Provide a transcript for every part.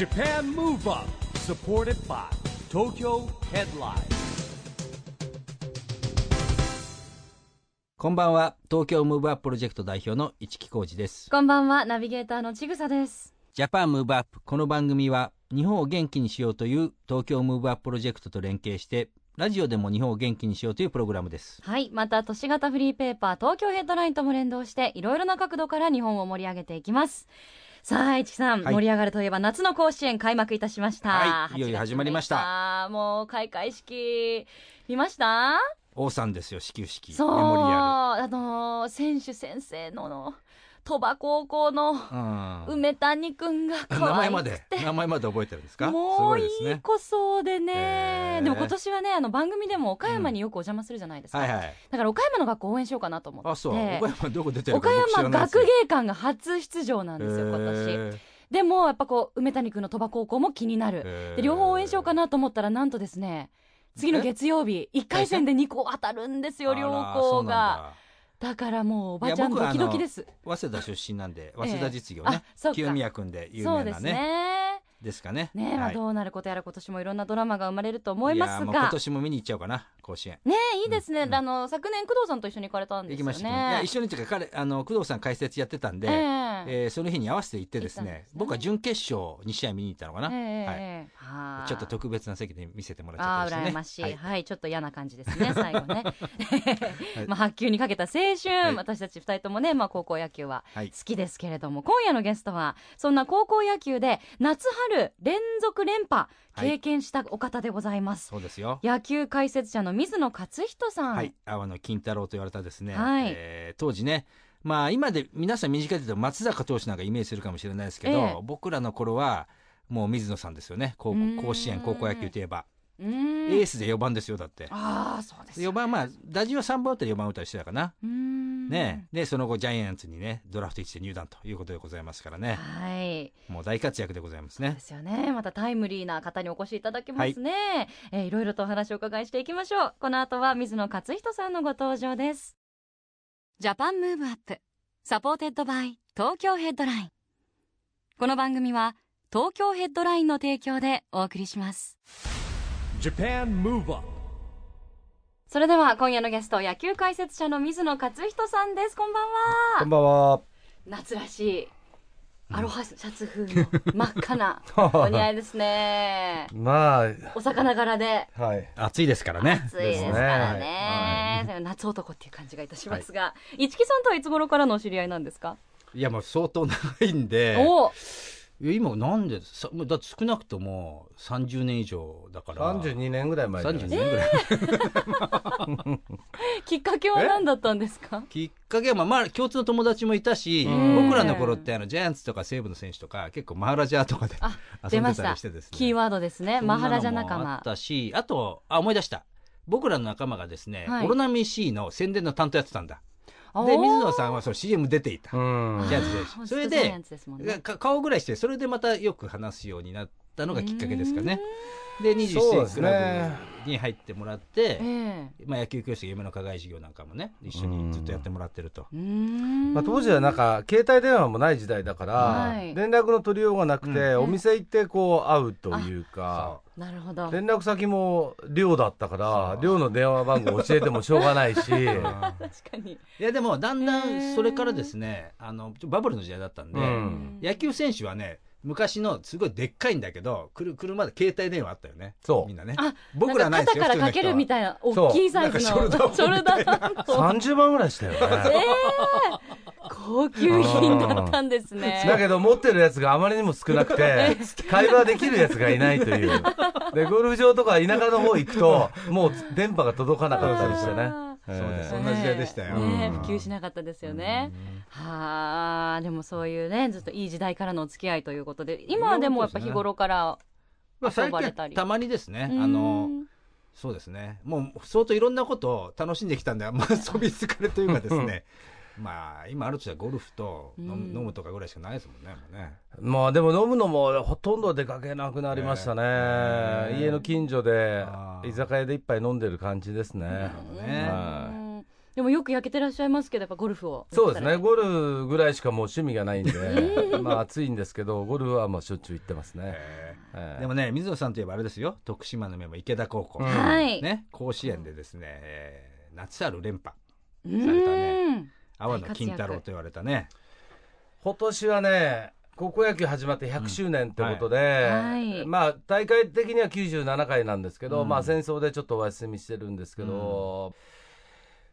Japan Move Up supported by Tokyo Headline. こんばんは。東京ムーブアッププロジェクト代表の一木広治です。こんばんは、ナビゲーターのちぐさです。ジャパンムーブアップこの番組は日本を元気にしようという東京ムーブアッププロジェクトと連携してラジオでも日本を元気にしようというプログラムです。はい、また都市型フリーペーパー東京ヘッドラインとも連動していろいろな角度から日本を盛り上げていきます。さあ、市木さん、はい。盛り上がるといえば夏の甲子園開幕いたしました。はいいよいよ始まりました。8月もう開会式見ました？王さんですよ始球式。そう、あのー選手先生のの鳥羽高校の梅谷くんが可愛くて。名前まで名前まで覚えてるんですか？もういい子そうでね。へー。でも今年はねあの番組でも岡山によくお邪魔するじゃないですか、はいはい。だから岡山の学校応援しようかなと思って。あそう。岡山どこ出てるか岡山学芸館が初出場なんですよ今年。へでもやっぱこう梅谷君の鳥羽高校も気になる。ー。で両方応援しようかなと思ったらなんとですね次の月曜日1回戦で2校当たるんですよ両校がだからもうおばちゃんドキドキです。だ早稲田出身なんで 早稲田実業ええね。あそうか。清宮君で有名なね。ね。ですかね。ねえ、まあ、はいどうなることやら今年もいろんなドラマが生まれると思いますやもう今が年も見に行っちゃおうかな甲子園。ねえいいですね、うんあの昨年工藤さんと一緒に行かれたんですよね。行きましたけど、いや一緒にっていうか彼あの工藤さん解説やってたんで、ええ。えーその日に合わせて行ってですねね。僕は準決勝2試合見に行ったのかな、ええはい。ちょっと特別な席で見せてもらっちゃったりしてね。羨ましい、ははい。い、ちょっと嫌な感じですね 最後ね、い。まあ白球にかけた青春、い。私たち二人ともね、まあ、高校野球ははい。好きですけれども、今夜のゲストはそんな高校野球で夏春連続連覇はい。経験したお方でございます、そうですよ。野球解説者の水野勝人さん、はい阿波野金太郎と言われたですね、はい。えー当時ねまあ今で皆さん身近で言うと松坂投手なんかイメージするかもしれないですけど、ええ。僕らの頃はもう水野さんですよね。甲子園高校野球といえばエースで4番ですよだって。ああそうです4番まあ打順は3番打ったら4番打ったりしてたかな。うーん。ね。でその後ジャイアンツにねドラフト1で入団ということでございますからね。はい。もう大活躍でございますね。ですよね。またタイムリーな方にお越しいただきますね、い。えーいろいろとお話をお伺いしていきましょう。この後は水野勝人さんのご登場です。Japan Move Up. Supported by Tokyo Headline。この番組は東京ヘッドラインの提供でお送りしますそれでは今夜のゲスト野球解説者の水野雄仁さんです。こんばんは。こんばんは。夏らしいアロハシャツ風の真っ赤な お似合いですね。まお魚柄で。あ、はい。暑いですからね。暑いですからね。です夏男っていう感じがいたしますが、市木さんとはいつ頃からのお知り合いなんですか、いやもう相当長いんでおおいや今なんでさもうだって少なくとも30年以上だから。32年ぐらい前じゃない？32です年か。ぐらい、きっかけは何だったんですか？きっかけはまあまあ共通の友達もいたしん。僕らの頃ってあのジャイアンツとか西武の選手とか結構マハラジャーとかであ遊んでた出ましたりしてですね。キーワードですね。マハラジャ仲あ間ったしあとあ思い出した。僕らの仲間がですね、はい。オロナミン C の宣伝の担当やってたんだで水野さんはその CM 出ていた。うん。ジャイアンツ選手それで顔ぐらいしてそれでまたよく話すようになったのがきっかけですかね。で21そうです世紀クラねブに入ってもらって、ええ。まあ、野球教室夢の課外授業なんかもね一緒にずっとやってもらってると。まあ、当時はなんか携帯電話もない時代だから、はい。連絡の取りようがなくて、うん。お店行ってこう会うというか、なるほど。連絡先も寮だったから寮の電話番号教えてもしょうがないし。確かに。いやでもだんだんそれからですねあのバブルの時代だったんで、うん。野球選手はね昔のすごいでっかいんだけどくる車で携帯電話あったよね。そう。みんなね。あ僕らはないですよんか肩からかけるみいたいな大きいサイズのショルダーショルダーの。30万ぐらいしたよえね。え高級品だったんですね。だけど持ってるやつがあまりにも少なくて 会話できるやつがいないという。でゴルフ場とか田舎の方行くともう電波が届かなかったりしてねそうです。えー。そんな時代でしたよ。ねうん。普及しなかったですよね。はあ、でもそういうね、ずっといい時代からのお付き合いということで、今はでもやっぱ日頃から遊ばれたり。たまにですねあのそうですね。もう相当いろんなことを楽しんできたんで、まあ、遊び疲れというかですねまあ今あるとしたらゴルフと飲む,、とかぐらいしかないですもんねもうね。まあでも飲むのもほとんど出かけなくなりましたね、ね家の近所で居酒屋で一杯飲んでる感じですね、ででもよく焼けてらっしゃいますけどやっぱゴルフを。そうですね。ゴルフぐらいしかもう趣味がないんで、まあ暑いんですけどゴルフはまあしょっちゅう行ってますね、えー、でもね水野さんといえばあれですよ。徳島のメンバー池田高校、はい。ね、甲子園でですね、えー、夏ある連覇されたね阿波野金太郎と言われたね今年はね高校野球始まって100周年ってことで、うんはいはい、まあ大会的には97回なんですけど、うん、まあ戦争でちょっとお休みしてるんですけど、うん、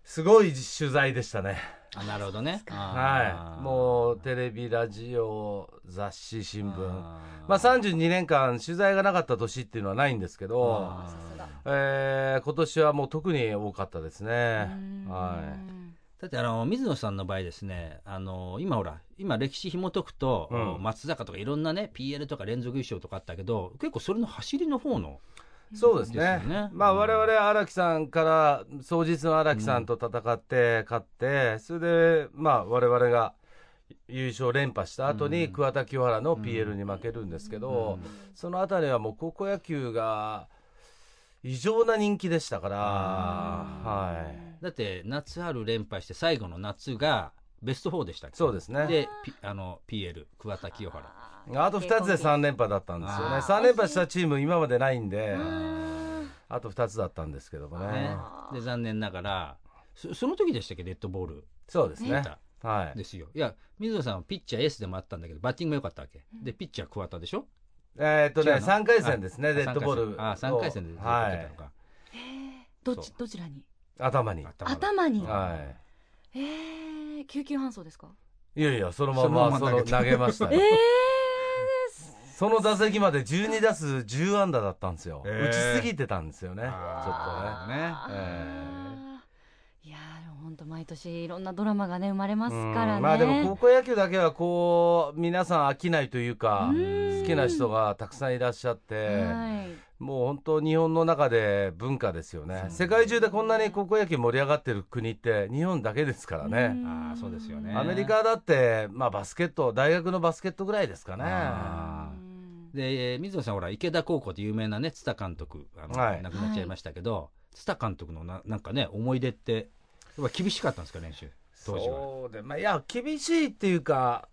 すごい取材でしたね。あなるほどね。はい。もうテレビ、ラジオ、雑誌、新聞。あまあ32年間取材がなかった年っていうのはないんですけど、えー、今年はもう特に多かったですね。はい。だってあの水野さんの場合ですねあの今ほら今歴史紐解くと、うん、松坂とかいろんなね PL とか連続優勝とかあったけど結構それの走りの方のそうですね。すね。まあ、我々荒木さんから、双日の荒木さんと戦って、勝って、それで、まあ、我々が優勝連覇した後に、桑田清原の PL に負けるんですけど、そのあたりはもう高校野球が、異常な人気でしたから、はい。だって夏春連敗して最後の夏がベスト4でしたっけ？そうですね。であの PL 桑田清原。あと2つで3連覇だったんですよね。3連覇したチーム今までないんであと2つだったんですけどもね、ね、で残念ながらそその時でしたっけ？デッドボール。そうですね。はい。ですよ。いや水野さんはピッチャーエースでもあったんだけどバッティングも良かったわけ。でピッチャー桑田でしょ？えー、っとね3回戦ですねデッドボールあ3回戦でデッドボールったのか、はい、どっちどちらに？頭に。頭に。はい。えー、救急搬送ですか？いやいやそのままその投げましたえーその打席まで12打数10安打だったんですよ、えー、打ちすぎてたんですよね、ちょっとね。えー、いや本当毎年いろんなドラマがね生まれますからね。まあでも高校野球だけはこう皆さん飽きないというか好きな人がたくさんいらっしゃって、はい、もう本当日本の中で文化ですよね。世界中でこんなに高校野球盛り上がってる国って日本だけですからね。あそうですよね。アメリカだって、まあ、バスケット大学のバスケットぐらいですかね。で水野さんほら池田高校で有名なね津田監督あの、はい、亡くなっちゃいましたけど、津田監督のななんかね思い出ってやっぱ厳しかったんですか練習。当時は。そうでまあいや厳しいっていうか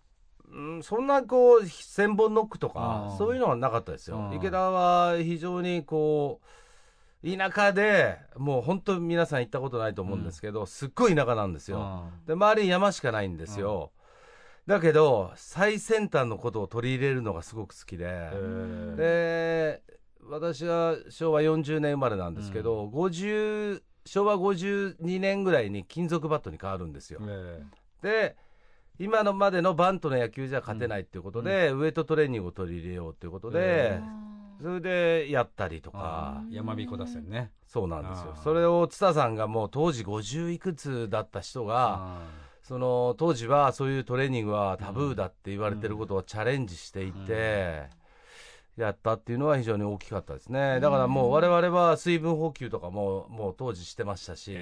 うん、そんなこう千本ノックとかそういうのはなかったですよ。池田は非常にこう田舎でもう本当皆さん行ったことないと思うんですけど、うん、すっごい田舎なんですよ。で周りに山しかないんですよ。だけど最先端のことを取り入れるのがすごく好きでで私は昭和40年生まれなんですけど、うん、50昭和52年ぐらいに金属バットに変わるんですよ。で今のまでのバントの野球じゃ勝てないっていうことで、うん、ウエイトトレーニングを取り入れようっていうことで、それでやったりとか。山彦打線ね。そうなんですよ。それを津田さんがもう当時50いくつだった人がその当時はそういうトレーニングはタブーだって言われてることをチャレンジしていて、やったっていうのは非常に大きかったですね。だからもう我々は水分補給とかももう当時してましたし、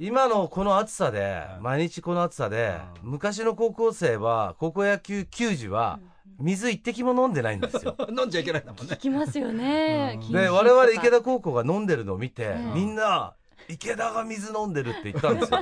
今のこの暑さで、毎日この暑さで、昔の高校生は、高校野球球児は、水一滴も飲んでないんですよ。飲んじゃいけないんだもんね。聞きますよね。で、我々池田高校が飲んでるのを見て、みんな、池田が水飲んでるって言ったんですよ。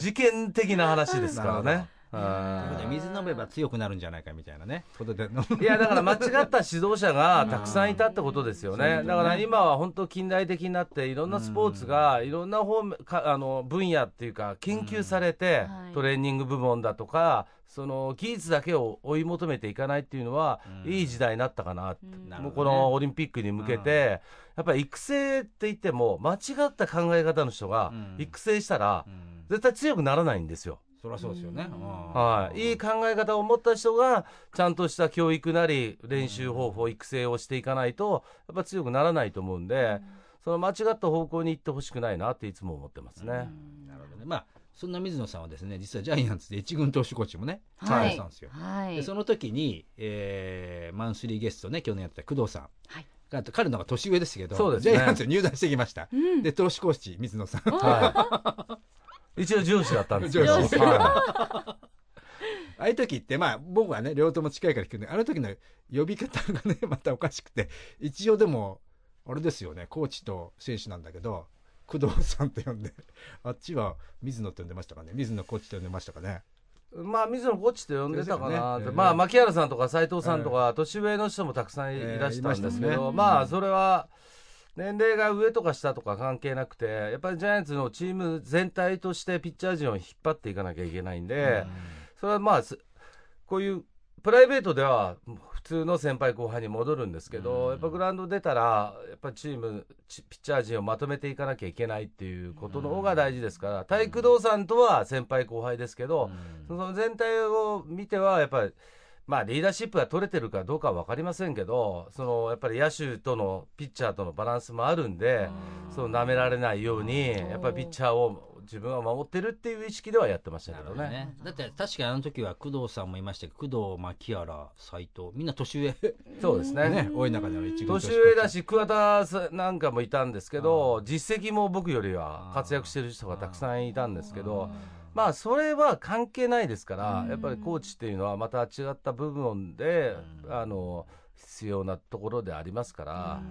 事件的な話ですからね。水飲めば強くなるんじゃないかみたいなね。ことでいやだから間違った指導者がたくさんいたってことですよね。だから今は本当近代的になっていろんなスポーツがいろんな方かあの分野っていうか研究されてトレーニング部門だとかその技術だけを追い求めていかないっていうのは、いい時代になったかな、もうこのオリンピックに向けて、やっぱり育成って言っても間違った考え方の人が育成したら、絶対強くならないんですよ。そりゃそうですよね、はい、いい考え方を持った人がちゃんとした教育なり練習方法、育成をしていかないとやっぱ強くならないと思うんで、その間違った方向に行ってほしくないなっていつも思ってますね。なるほどね。まあそんな水野さんはですね実はジャイアンツで一軍投手コーチもね、はい、したんですよ、はい、でその時に、えー、マンスリーゲストね去年やった工藤さん、はい。が彼のが年上ですけどね、ジャイアンツに入団してきました、うん、で投手コーチ水野さん、はい一応上司だったんですけど。上司。はい、ああいう時って、まあ、僕はね、両方とも近いから聞くんで、あの時の呼び方がね、またおかしくて、一応でも、あれですよね、コーチと選手なんだけど、工藤さんと呼んであっちは水野って呼んでましたかね水野コーチと呼んでましたかね。まあ水野コーチと呼んでたかな、ね。えー、まあ牧原さんとか斎藤さんとか、年上の人もたくさんいらしたんですけど、えーまね、まあそれは年齢が上とか下とか関係なくてやっぱりジャイアンツのチーム全体としてピッチャー陣を引っ張っていかなきゃいけないんで、それはまあこういうプライベートでは普通の先輩後輩に戻るんですけど、やっぱグラウンド出たらやっぱチームピッチャー陣をまとめていかなきゃいけないっていうことの方が大事ですから体育道さんとは先輩後輩ですけど、その全体を見てはやっぱり。まあ、リーダーシップが取れてるかどうかは分かりませんけどそのやっぱり野手とのピッチャーとのバランスもあるんでその舐められないようにやっぱりピッチャーを自分は守ってるっていう意識ではやってましたけどね、ね、だって確かにあの時は工藤さんもいましたけど工藤牧原斎藤みんな年上。そうですね。ね多い中では一年上だし桑田なんかもいた。んですけど実績も僕よりは活躍してる人がたくさんいたんですけどまあそれは関係ないですからやっぱりコーチっていうのはまた違った部分であの必要なところでありますから。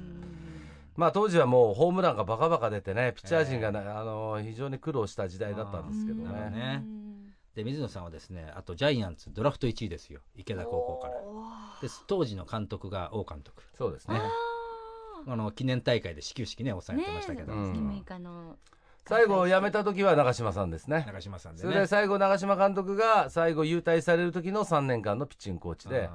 まあ、当時はもうホームランがバカバカ出てね、ピッチャー陣が、ね、あの非常に苦労した時代だったんですけどね。ね。で水野さんはですねあとジャイアンツドラフト1位ですよ池田高校から。で当時の監督が王監督。そうですね。あの記念大会で始球式ね抑えてましたけど、ねうん、最後辞めた時は長嶋さんですね長嶋さんで、ね、それで最後長嶋監督が最後優退される時の3年間のピッチングコーチで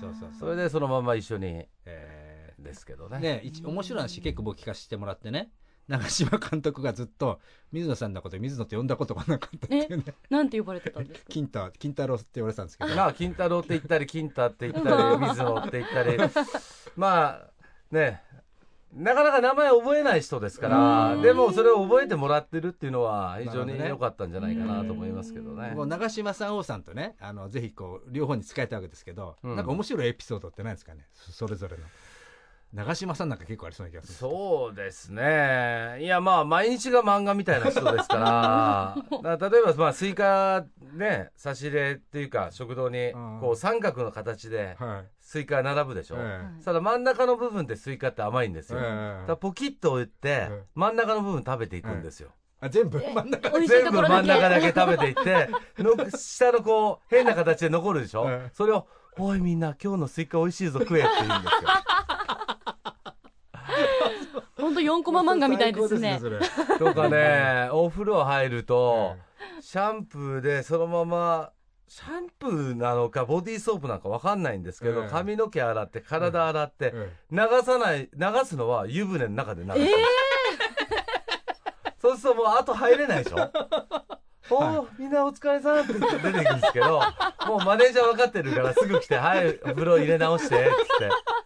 そうそうそれでそのまま一緒に、えーですけどね。ね面白い話結構僕聞かせてもらってね。長嶋監督がずっと水野さんのこと水野って呼んだことがなかったっていうね。なんて呼ばれてたんですか？金太、金太郎って言われてたんですけど。まあ、金太郎って言ったり、金太って言ったり、水野って言ったり。まあ、ね、なかなか名前覚えない人ですから、でもそれを覚えてもらってるっていうのは非常に良かったんじゃないかなと思いますけどね。もう長嶋さん王さんとね、あのぜひこう両方に使いたいわけですけど、うん、なんか面白いエピソードってないですかね、それぞれの。長嶋さんなんか結構ありそうな気がするそうですね。いやまあ毎日が漫画みたいな人ですから。から例えば、まあ、スイカね差し入れっていうか食堂にこう三角の形でスイカ並ぶでしょ、はい、ただ真ん中の部分ってスイカって甘いんですよ、はい、だポキッと打って真ん中の部分食べていくんですよ、あ全部真ん中。全部真ん中だけ食べていって の下のこう変な形で残るでしょ、それを「おいみんな今日のスイカ美味しいぞ食え」って言うんですよ本当四コマ漫画みたいですね。とかね、お風呂入ると、シャンプーでそのまま、シャンプーなのかボディーソープなんかわかんないんですけど、髪の毛洗って体洗って、流さない、流すのは湯船の中で流す。えー、そうするともうあと入れないでしょ？おみんなお疲れさんって言って出てくるんですけど、もうマネージャー分かってるからすぐ来て、はい、お風呂入れ直して、ってって、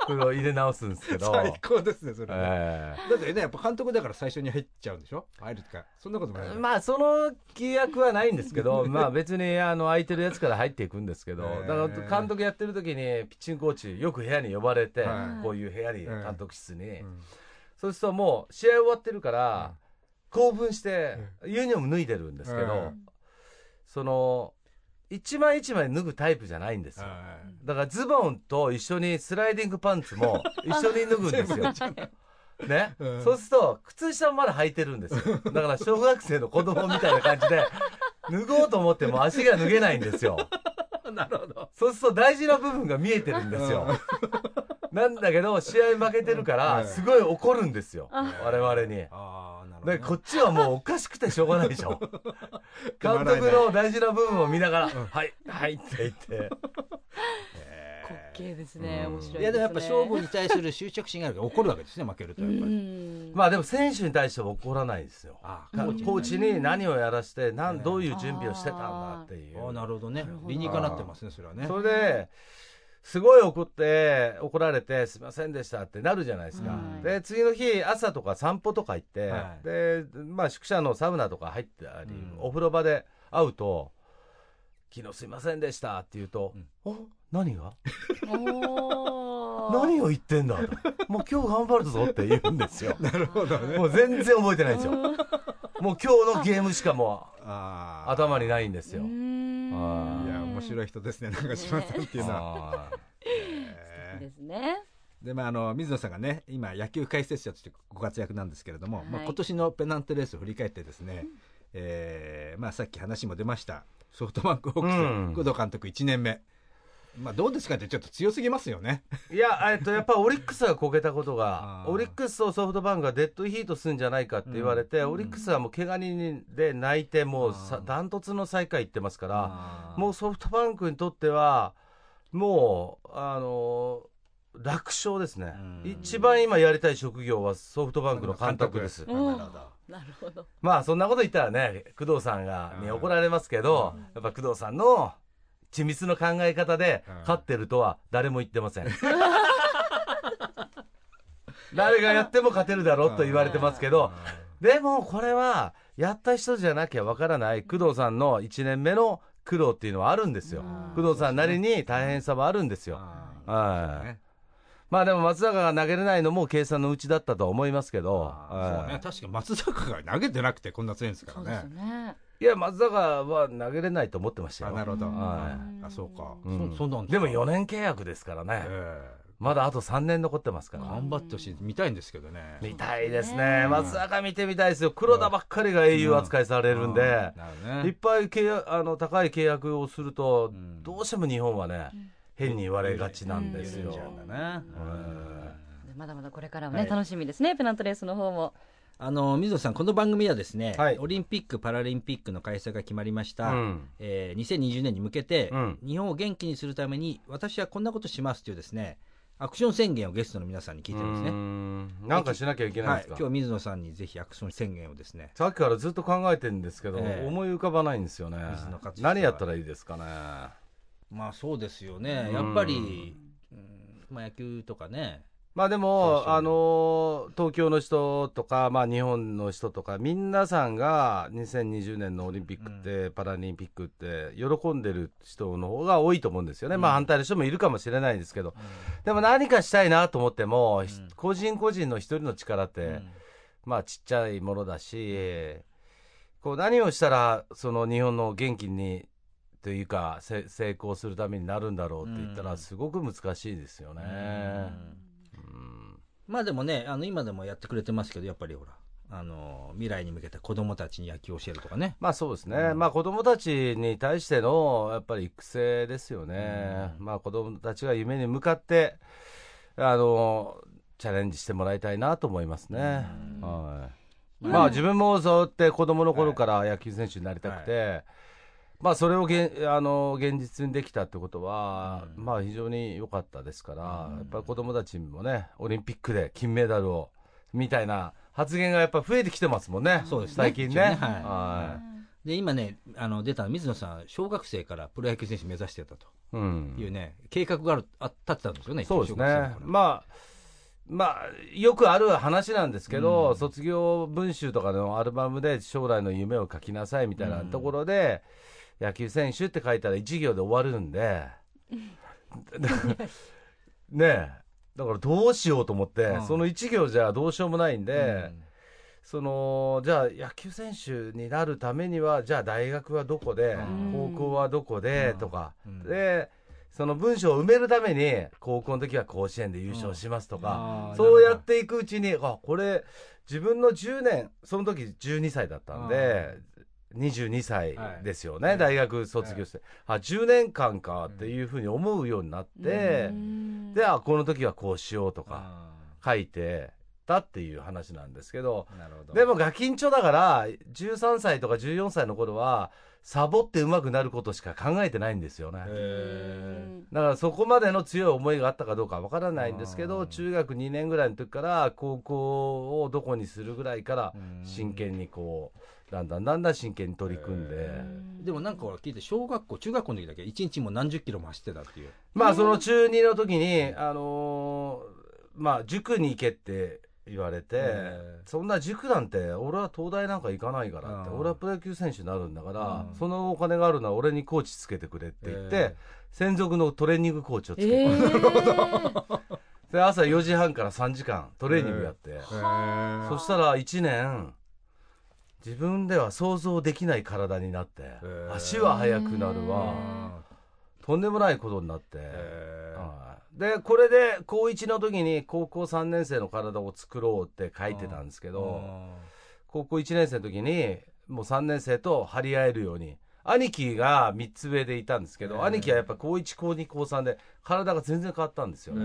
風呂入れ直すんですけど。最高ですね、それ、えー。だってね、やっぱ監督だから最初に入っちゃうんでしょ？入るとか。そんなこともない。まあ、その規約はないんですけど、まあ別に、あの、空いてるやつから入っていくんですけど、だから監督やってる時に、ピッチングコーチ、よく部屋に呼ばれて、こういう部屋に、監督室に。そうするともう、試合終わってるから、興奮してユニフォーム脱いでるんですけど、その一枚一枚脱ぐタイプじゃないんですよ、だからズボンと一緒にスライディングパンツも 一緒に脱ぐんですよ。ね、うん、そうすると靴下もまだ履いてるんですよ。だから小学生の子供みたいな感じで脱ごうと思っても足が脱げないんですよ。なるほど。そうすると大事な部分が見えてるんですよ、なんだけど試合負けてるからすごい怒るんですよ。我々にでこっちはもうおかしくてしょうがないでしょ。監督の大事な部分を見ながら「はいはい」って。言って。滑稽ですね、面白い、ね、いやでもやっぱ勝負に対する執着心があるから 怒るわけですね負けるとやっぱり。まあでも選手に対しては怒らないですよ。あコーチに何をやらせてなんどういう準備をしてたんだっていう。あなるほどね。理にかなってますねそれはね。それですごい怒って怒られてすみませんでしたってなるじゃないですか、はい、で次の日朝とか散歩とか行って、はい、でまあ宿舎のサウナとか入ったり、うん、お風呂場で会うと「昨日すいませんでした」って言うと「うん、何が？何を言ってんだ」と「もう今日頑張るぞ」って言うんですよ。なるほどね。もう全然覚えてないんですよ。もう今日のゲームしかもう頭にないんですよ。い。や面白い人ですね長嶋さんっていうのは。ですね。でまあ、あの水野さんがね今野球解説者としてご活躍なんですけれども、はい、まあ、今年のペナントレースを振り返ってですね、うん、えー、まあ、さっき話も出ましたソフトバンクホークス、うん、工藤監督1年目まあどうですかってちょっと強すぎますよね。いや、えっと、やっぱオリックスがこけたことが、オリックスとソフトバンクがデッドヒートするんじゃないかって言われて、うん、オリックスはもう怪我人で泣いて、もうダントツの最下位いってますから、もうソフトバンクにとっては、もう、あの楽勝ですね、一番今やりたい職業はソフトバンクの監督です。なるほど。なるほど。まあそんなこと言ったらね工藤さんがに怒られますけど、やっぱ工藤さんの緻密の考え方で勝ってるとは誰も言ってません。誰がやっても勝てるだろうと言われてますけど、でもこれはやった人じゃなきゃわからない工藤さんの1年目の苦労っていうのはあるんですよ。工藤さんなりに大変さはあるんですよ。はい。まあでも松坂が投げれないのも計算のうちだったと思いますけど、そうね、確か松坂が投げてなくてこんな強いんですからね。ねいや松坂は投げれないと思ってましたよ。なるほど。はい、あそうか。うん、そそでも4年契約ですからね。まだあと3年残ってますから。頑張ってほしい。見たいんですけどね。見たいですね。松坂見てみたいですよ。黒田ばっかりが英雄扱いされるんで、いっぱい契約あの高い契約をすると、どうしても日本はね、変に言われがちなんですよ。まだまだこれからもね、楽しみですね、ペナントレースの方も。あの水野さん、この番組はですね、はい、オリンピック・パラリンピックの開催が決まりました、うん、えー、2020年に向けて、うん、日本を元気にするために、私はこんなことしますというですね、アクション宣言をゲストの皆さんに聞いてるんですね。なんかしなきゃいけないですか、はい、今日水野さんにぜひアクション宣言をですね。さっきからずっと考えてるんですけど、えー、思い浮かばないんですよね。何やったらいいですかね？まあそうですよね。やっぱり、うん、まあ野球とかね、まあでも、あの東京の人とか、まあ、日本の人とか、皆さんが2020年のオリンピックって、パラリンピックって、喜んでる人の方が多いと思うんですよね、まあ反対の人もいるかもしれないですけど、でも何かしたいなと思っても、個人個人の一人の力って、まあちっちゃいものだし、こう何をしたら、その日本の元気にというか、成功するためになるんだろうって言ったら、すごく難しいですよね。まあでもね、あの今でもやってくれてますけど、やっぱりほら、あの未来に向けて子供たちに野球を教えるとかね。まあそうですね、うん、まあ子供たちに対してのやっぱり育成ですよね、うん、まあ子供たちが夢に向かって、あのチャレンジしてもらいたいなと思いますね。うん、はい、まあ自分もそうやって子供の頃から野球選手になりたくて、はいまあ、それをげあの現実にできたってことは、うん、まあ、非常に良かったですから、うん、やっぱり子供たちもね、オリンピックで金メダルをみたいな発言がやっぱ増えてきてますもんね、そうです、ね、最近ね。ねはい、はい。で今ね、あの出た水野さん、小学生からプロ野球選手目指してたと。いうね、うん、計画があるあ立ってたんですよね、そうですね。まあまあ、よくある話なんですけど、うん、卒業文集とかのアルバムで将来の夢を書きなさいみたいなところで、うん野球選手って書いたら1行で終わるんで。ねえ。だからどうしようと思って、うん、その1行じゃどうしようもないんで、うん、そのじゃあ野球選手になるためにはじゃあ大学はどこで、高校はどこで、とか、でその文章を埋めるために高校の時は甲子園で優勝しますとか、そうやっていくうちにあこれ自分の10年その時12歳だったんで22歳ですよね、はい、大学卒業して、はい、あ10年間かっていうふうに思うようになって、うん、であこの時はこうしようとか書いてたっていう話なんですけどでもガキンチョだから13歳とか14歳の頃はサボって上手くなることしか考えてないんですよね。だからそこまでの強い思いがあったかどうかわからないんですけど中学2年ぐらいの時から高校をどこにするぐらいから真剣にこう。だんだんだんだん真剣に取り組んで。でもなんか聞いて小学校中学校の時だけ一日も何十キロも走ってたっていう。まあその中2の時にあのー、まあ塾に行けって言われて、そんな塾なんて俺は東大なんか行かないからって俺はプロ野球選手になるんだからそのお金があるのは俺にコーチつけてくれって言って、専属のトレーニングコーチをつけて、えー、で朝4時半から3時間トレーニングやって、そしたら1年自分では想像できない体になって足は速くなるわ。とんでもないことになって、はい、でこれで高1の時に高校3年生の体を作ろうって書いてたんですけど高校1年生の時にもう3年生と張り合えるように兄貴が3つ上でいたんですけど兄貴はやっぱ高1高2高3で体が全然変わったんですよだ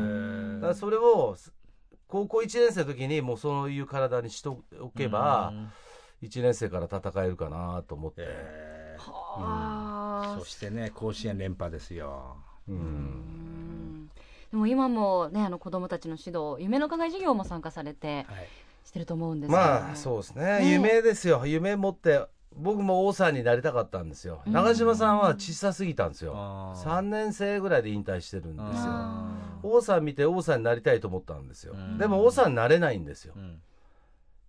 からそれを高校1年生の時にもうそういう体にしておけば1年生から戦えるかなと思って、うん、そしてね甲子園連覇ですよ。うん。でも今もねあの子供たちの指導夢の課外授業も参加されて、してると思うんですまあそうですね、ね、夢ですよ。夢持って僕も王さんになりたかったんですよ、うん、長嶋さんは小さすぎたんですよ。3年生ぐらいで引退してるんですよ。王さん見て王さんになりたいと思ったんですよ、うん、でも王さんになれないんですよ、うん、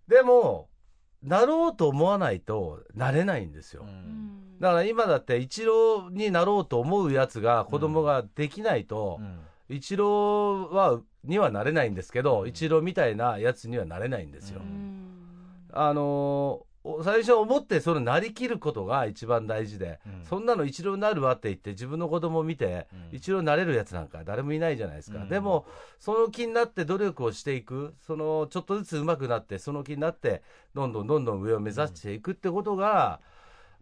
でもなろうと思わないとなれないんですよ、だから今だってイチローになろうと思うやつが子供ができないと、イチローはにはなれないんですけど、イチローみたいなやつにはなれないんですよ、あの最初思ってそれなりきることが一番大事で、うん、そんなの一郎になるわって言って自分の子供を見て、うん、一郎になれるやつなんか誰もいないじゃないですか、うん、でもその気になって努力をしていくそのちょっとずつ上手くなってその気になってどんどんどんどん上を目指していくってことが、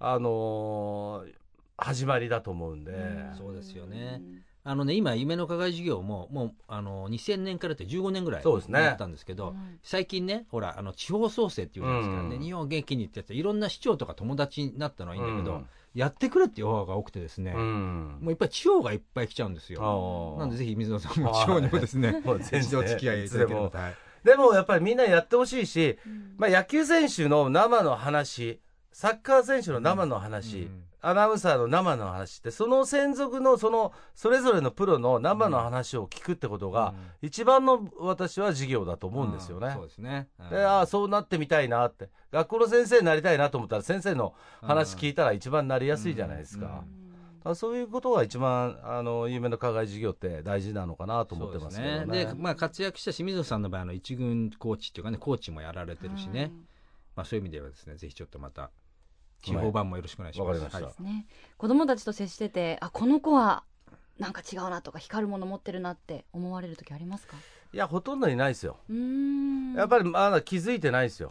あのー、始まりだと思うんで、そうですよね。あのね、今、夢の課外事業も、もう、あの、2000年からって15年ぐらいやったんですけど、ね、最近ね、ほら、あの、地方創生っていうんですか。らね、うん、日本元気にってやついろんな市長とか友達になったのはいいんだけど、うん、やってくれっていうオファーが多くてですね、うん、もういっぱい地方がいっぱい来ちゃうんですよ。なんでぜひ水野さんも地方にもですね、一度付き合いいただければと。でも。やっぱりみんなやってほしいし、まあ野球選手の生の話、サッカー選手の生の話、アナウンサーの生の話ってその専属のそのそれぞれのプロの生の話を聞くってことが、一番の私は授業だと思うんですよね。そうですね、でああそうなってみたいなって。学校の先生になりたいなと思ったら先生の話聞いたら一番なりやすいじゃないですか。そういうことが一番あの夢の課外授業って大事なのかなと思ってますね。で、ね、まあ、活躍した清水さんの場合の一軍コーチっていうかねコーチもやられてるしね、まあ、そういう意味ではですねぜひちょっとまた地方版もよろしくお願いします。はい、ね、子供たちと接してて、あ、この子はなんか違うなとか光るもの持ってるなって思われる時ありますか？いやほとんどいないですよ。やっぱりまだ気づいてないですよ。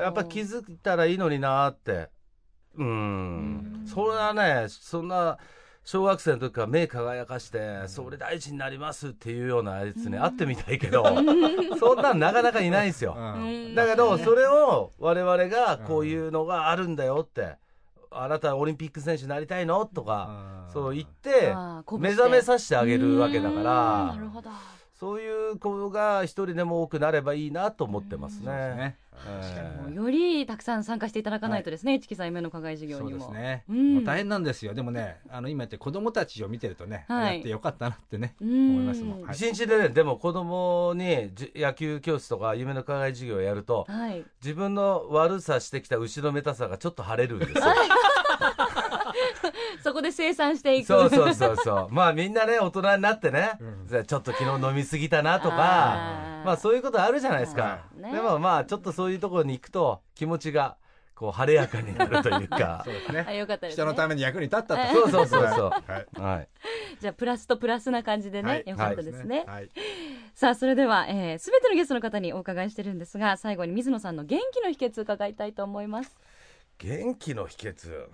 やっぱ気づいたらいいのになって。うん。それはねそんな小学生の時から目輝かして、それ大事になりますっていうようなやつね、会ってみたいけど、そんなんなかなかいないんですよ。だけど、それを我々がこういうのがあるんだよって、あなたはオリンピック選手になりたいのとか、そう言って、目覚めさせてあげるわけだから、なるほど。そういう子が一人でも多くなればいいなと思ってますね。よりたくさん参加していただかないとですね、市木さん夢の課外授業にも。そうですね。もう大変なんですよ。でもね、あの今やって子供たちを見てるとね、やってよかったなってね、思いますもん。一日でね、でも子供に野球教室とか夢の課外授業をやると、自分の悪さしてきた後ろめたさがちょっと晴れるんですよ。そこで生産していく。そうそうそうそう。まあみんなね大人になってね、うん、ちょっと昨日飲みすぎたなとかまあそういうことあるじゃないですか、ね、でもまあちょっとそういうところに行くと気持ちがこう晴れやかになるというか。そうですね。あよかったです、ね、人のために役に立ったと。そうそうそうそう。はい、はい、じゃあプラスとプラスな感じでね、はい、よかったですね、はい、さあそれではすべ、えー、てのゲストの方にお伺いしてるんですが最後に水野さんの元気の秘訣伺いたいと思います。元気の秘訣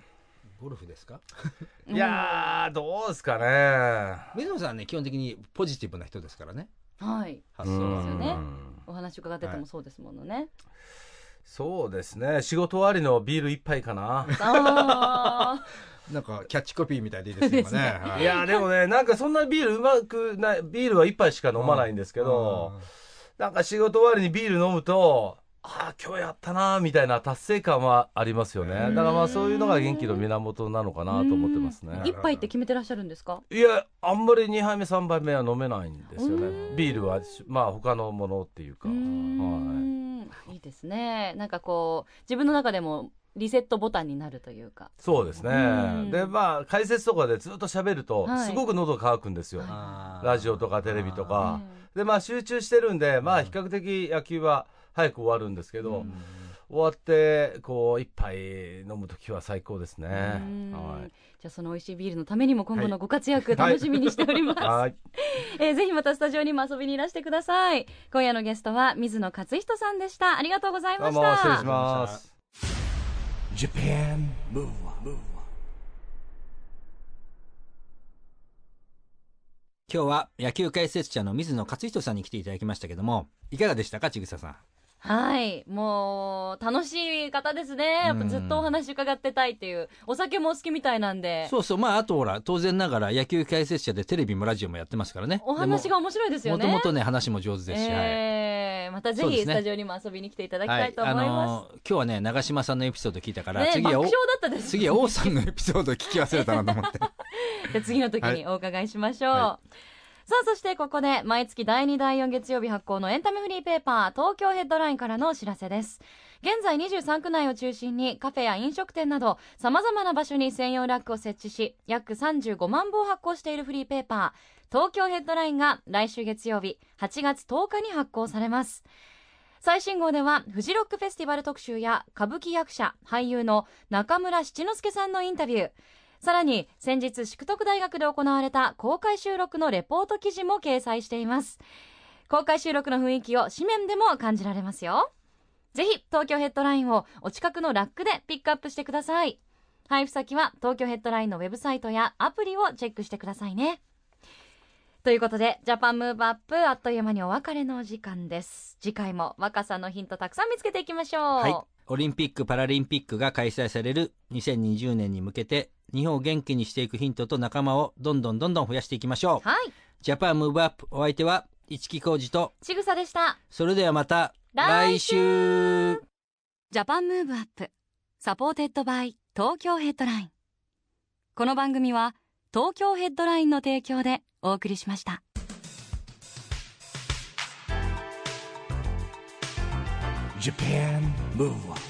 ゴルフですか？いやどうですかね。水野さんね基本的にポジティブな人ですからね。はい。発想ですよね。お話伺っててもそうですものね、はい、そうですね。仕事終わりのビール一杯かな。あ なんかキャッチコピーみたいでいいですね。ね。い。やでもね、なんかそんなビールうまくない、ビールは一杯しか飲まないんですけど、なんか仕事終わりにビール飲むと、ああ今日やったなみたいな達成感はありますよね。だからまあそういうのが元気の源なのかなと思ってますね。一杯って決めてらっしゃるんですか？いやあんまり2杯目3杯目は飲めないんですよね。ビールはまあ他のものっていうか。はい。いいですね。なんかこう自分の中でもリセットボタンになるというか。そうですね。でまあ解説とかでずっと喋るとすごく喉乾くんですよ、はい、ラジオとかテレビとか。でまあ集中してるんでまあ比較的野球は早く終わるんですけど、終わってこう一杯飲む時は最高ですね。はい。じゃあその美味しいビールのためにも今後のご活躍楽しみにしております。はい。えー、ぜひまたスタジオにも遊びにいらしてください。今夜のゲストは水野勝人さんでした。ありがとうございました。どうも失礼します。今日は野球解説者の水野勝人さんに来ていただきましたけどもいかがでしたかちぐささん？はい。もう楽しい方ですね。やっぱずっとお話伺ってたいっていうお酒も好きみたいなんで。そうそう。まああとほら当然ながら野球解説者でテレビもラジオもやってますからね。お話が面白いですよね。もともとね話も上手ですし、えー、はい、またぜひスタジオにも遊びに来ていただきたいと思います、はい、あのー、今日はね長嶋さんのエピソード聞いたから、ね、次は次は王さんのエピソード聞き忘れたなと思って。じゃ次の時にお伺いしましょう、はいさあそしてここで毎月第2第4月曜日発行のエンタメフリーペーパー東京ヘッドラインからのお知らせです。現在23区内を中心にカフェや飲食店など様々な場所に専用ラックを設置し約35万部を発行しているフリーペーパー。東京ヘッドラインが来週月曜日8月10日に発行されます。最新号ではフジロックフェスティバル特集や歌舞伎役者俳優の中村七之助さんのインタビュー。さらに先日淑徳大学で行われた公開収録のレポート記事も掲載しています。公開収録の雰囲気を紙面でも感じられますよ。ぜひ東京ヘッドラインをお近くのラックでピックアップしてください。配布先は東京ヘッドラインのウェブサイトやアプリをチェックしてくださいね。ということでジャパンムーブアップあっという間にお別れの時間です。次回も若さのヒントたくさん見つけていきましょう、はい、オリンピック・パラリンピックが開催される2020年に向けて日本を元気にしていくヒントと仲間をどんどんどんどん増やしていきましょう。はい。ジャパンムーブアップお相手は市木浩二とちぐさでした。それではまた来週Japan Move Up supported by Tokyo Headline。この番組は東京ヘッドラインの提供でお送りしました。Japan Move Up.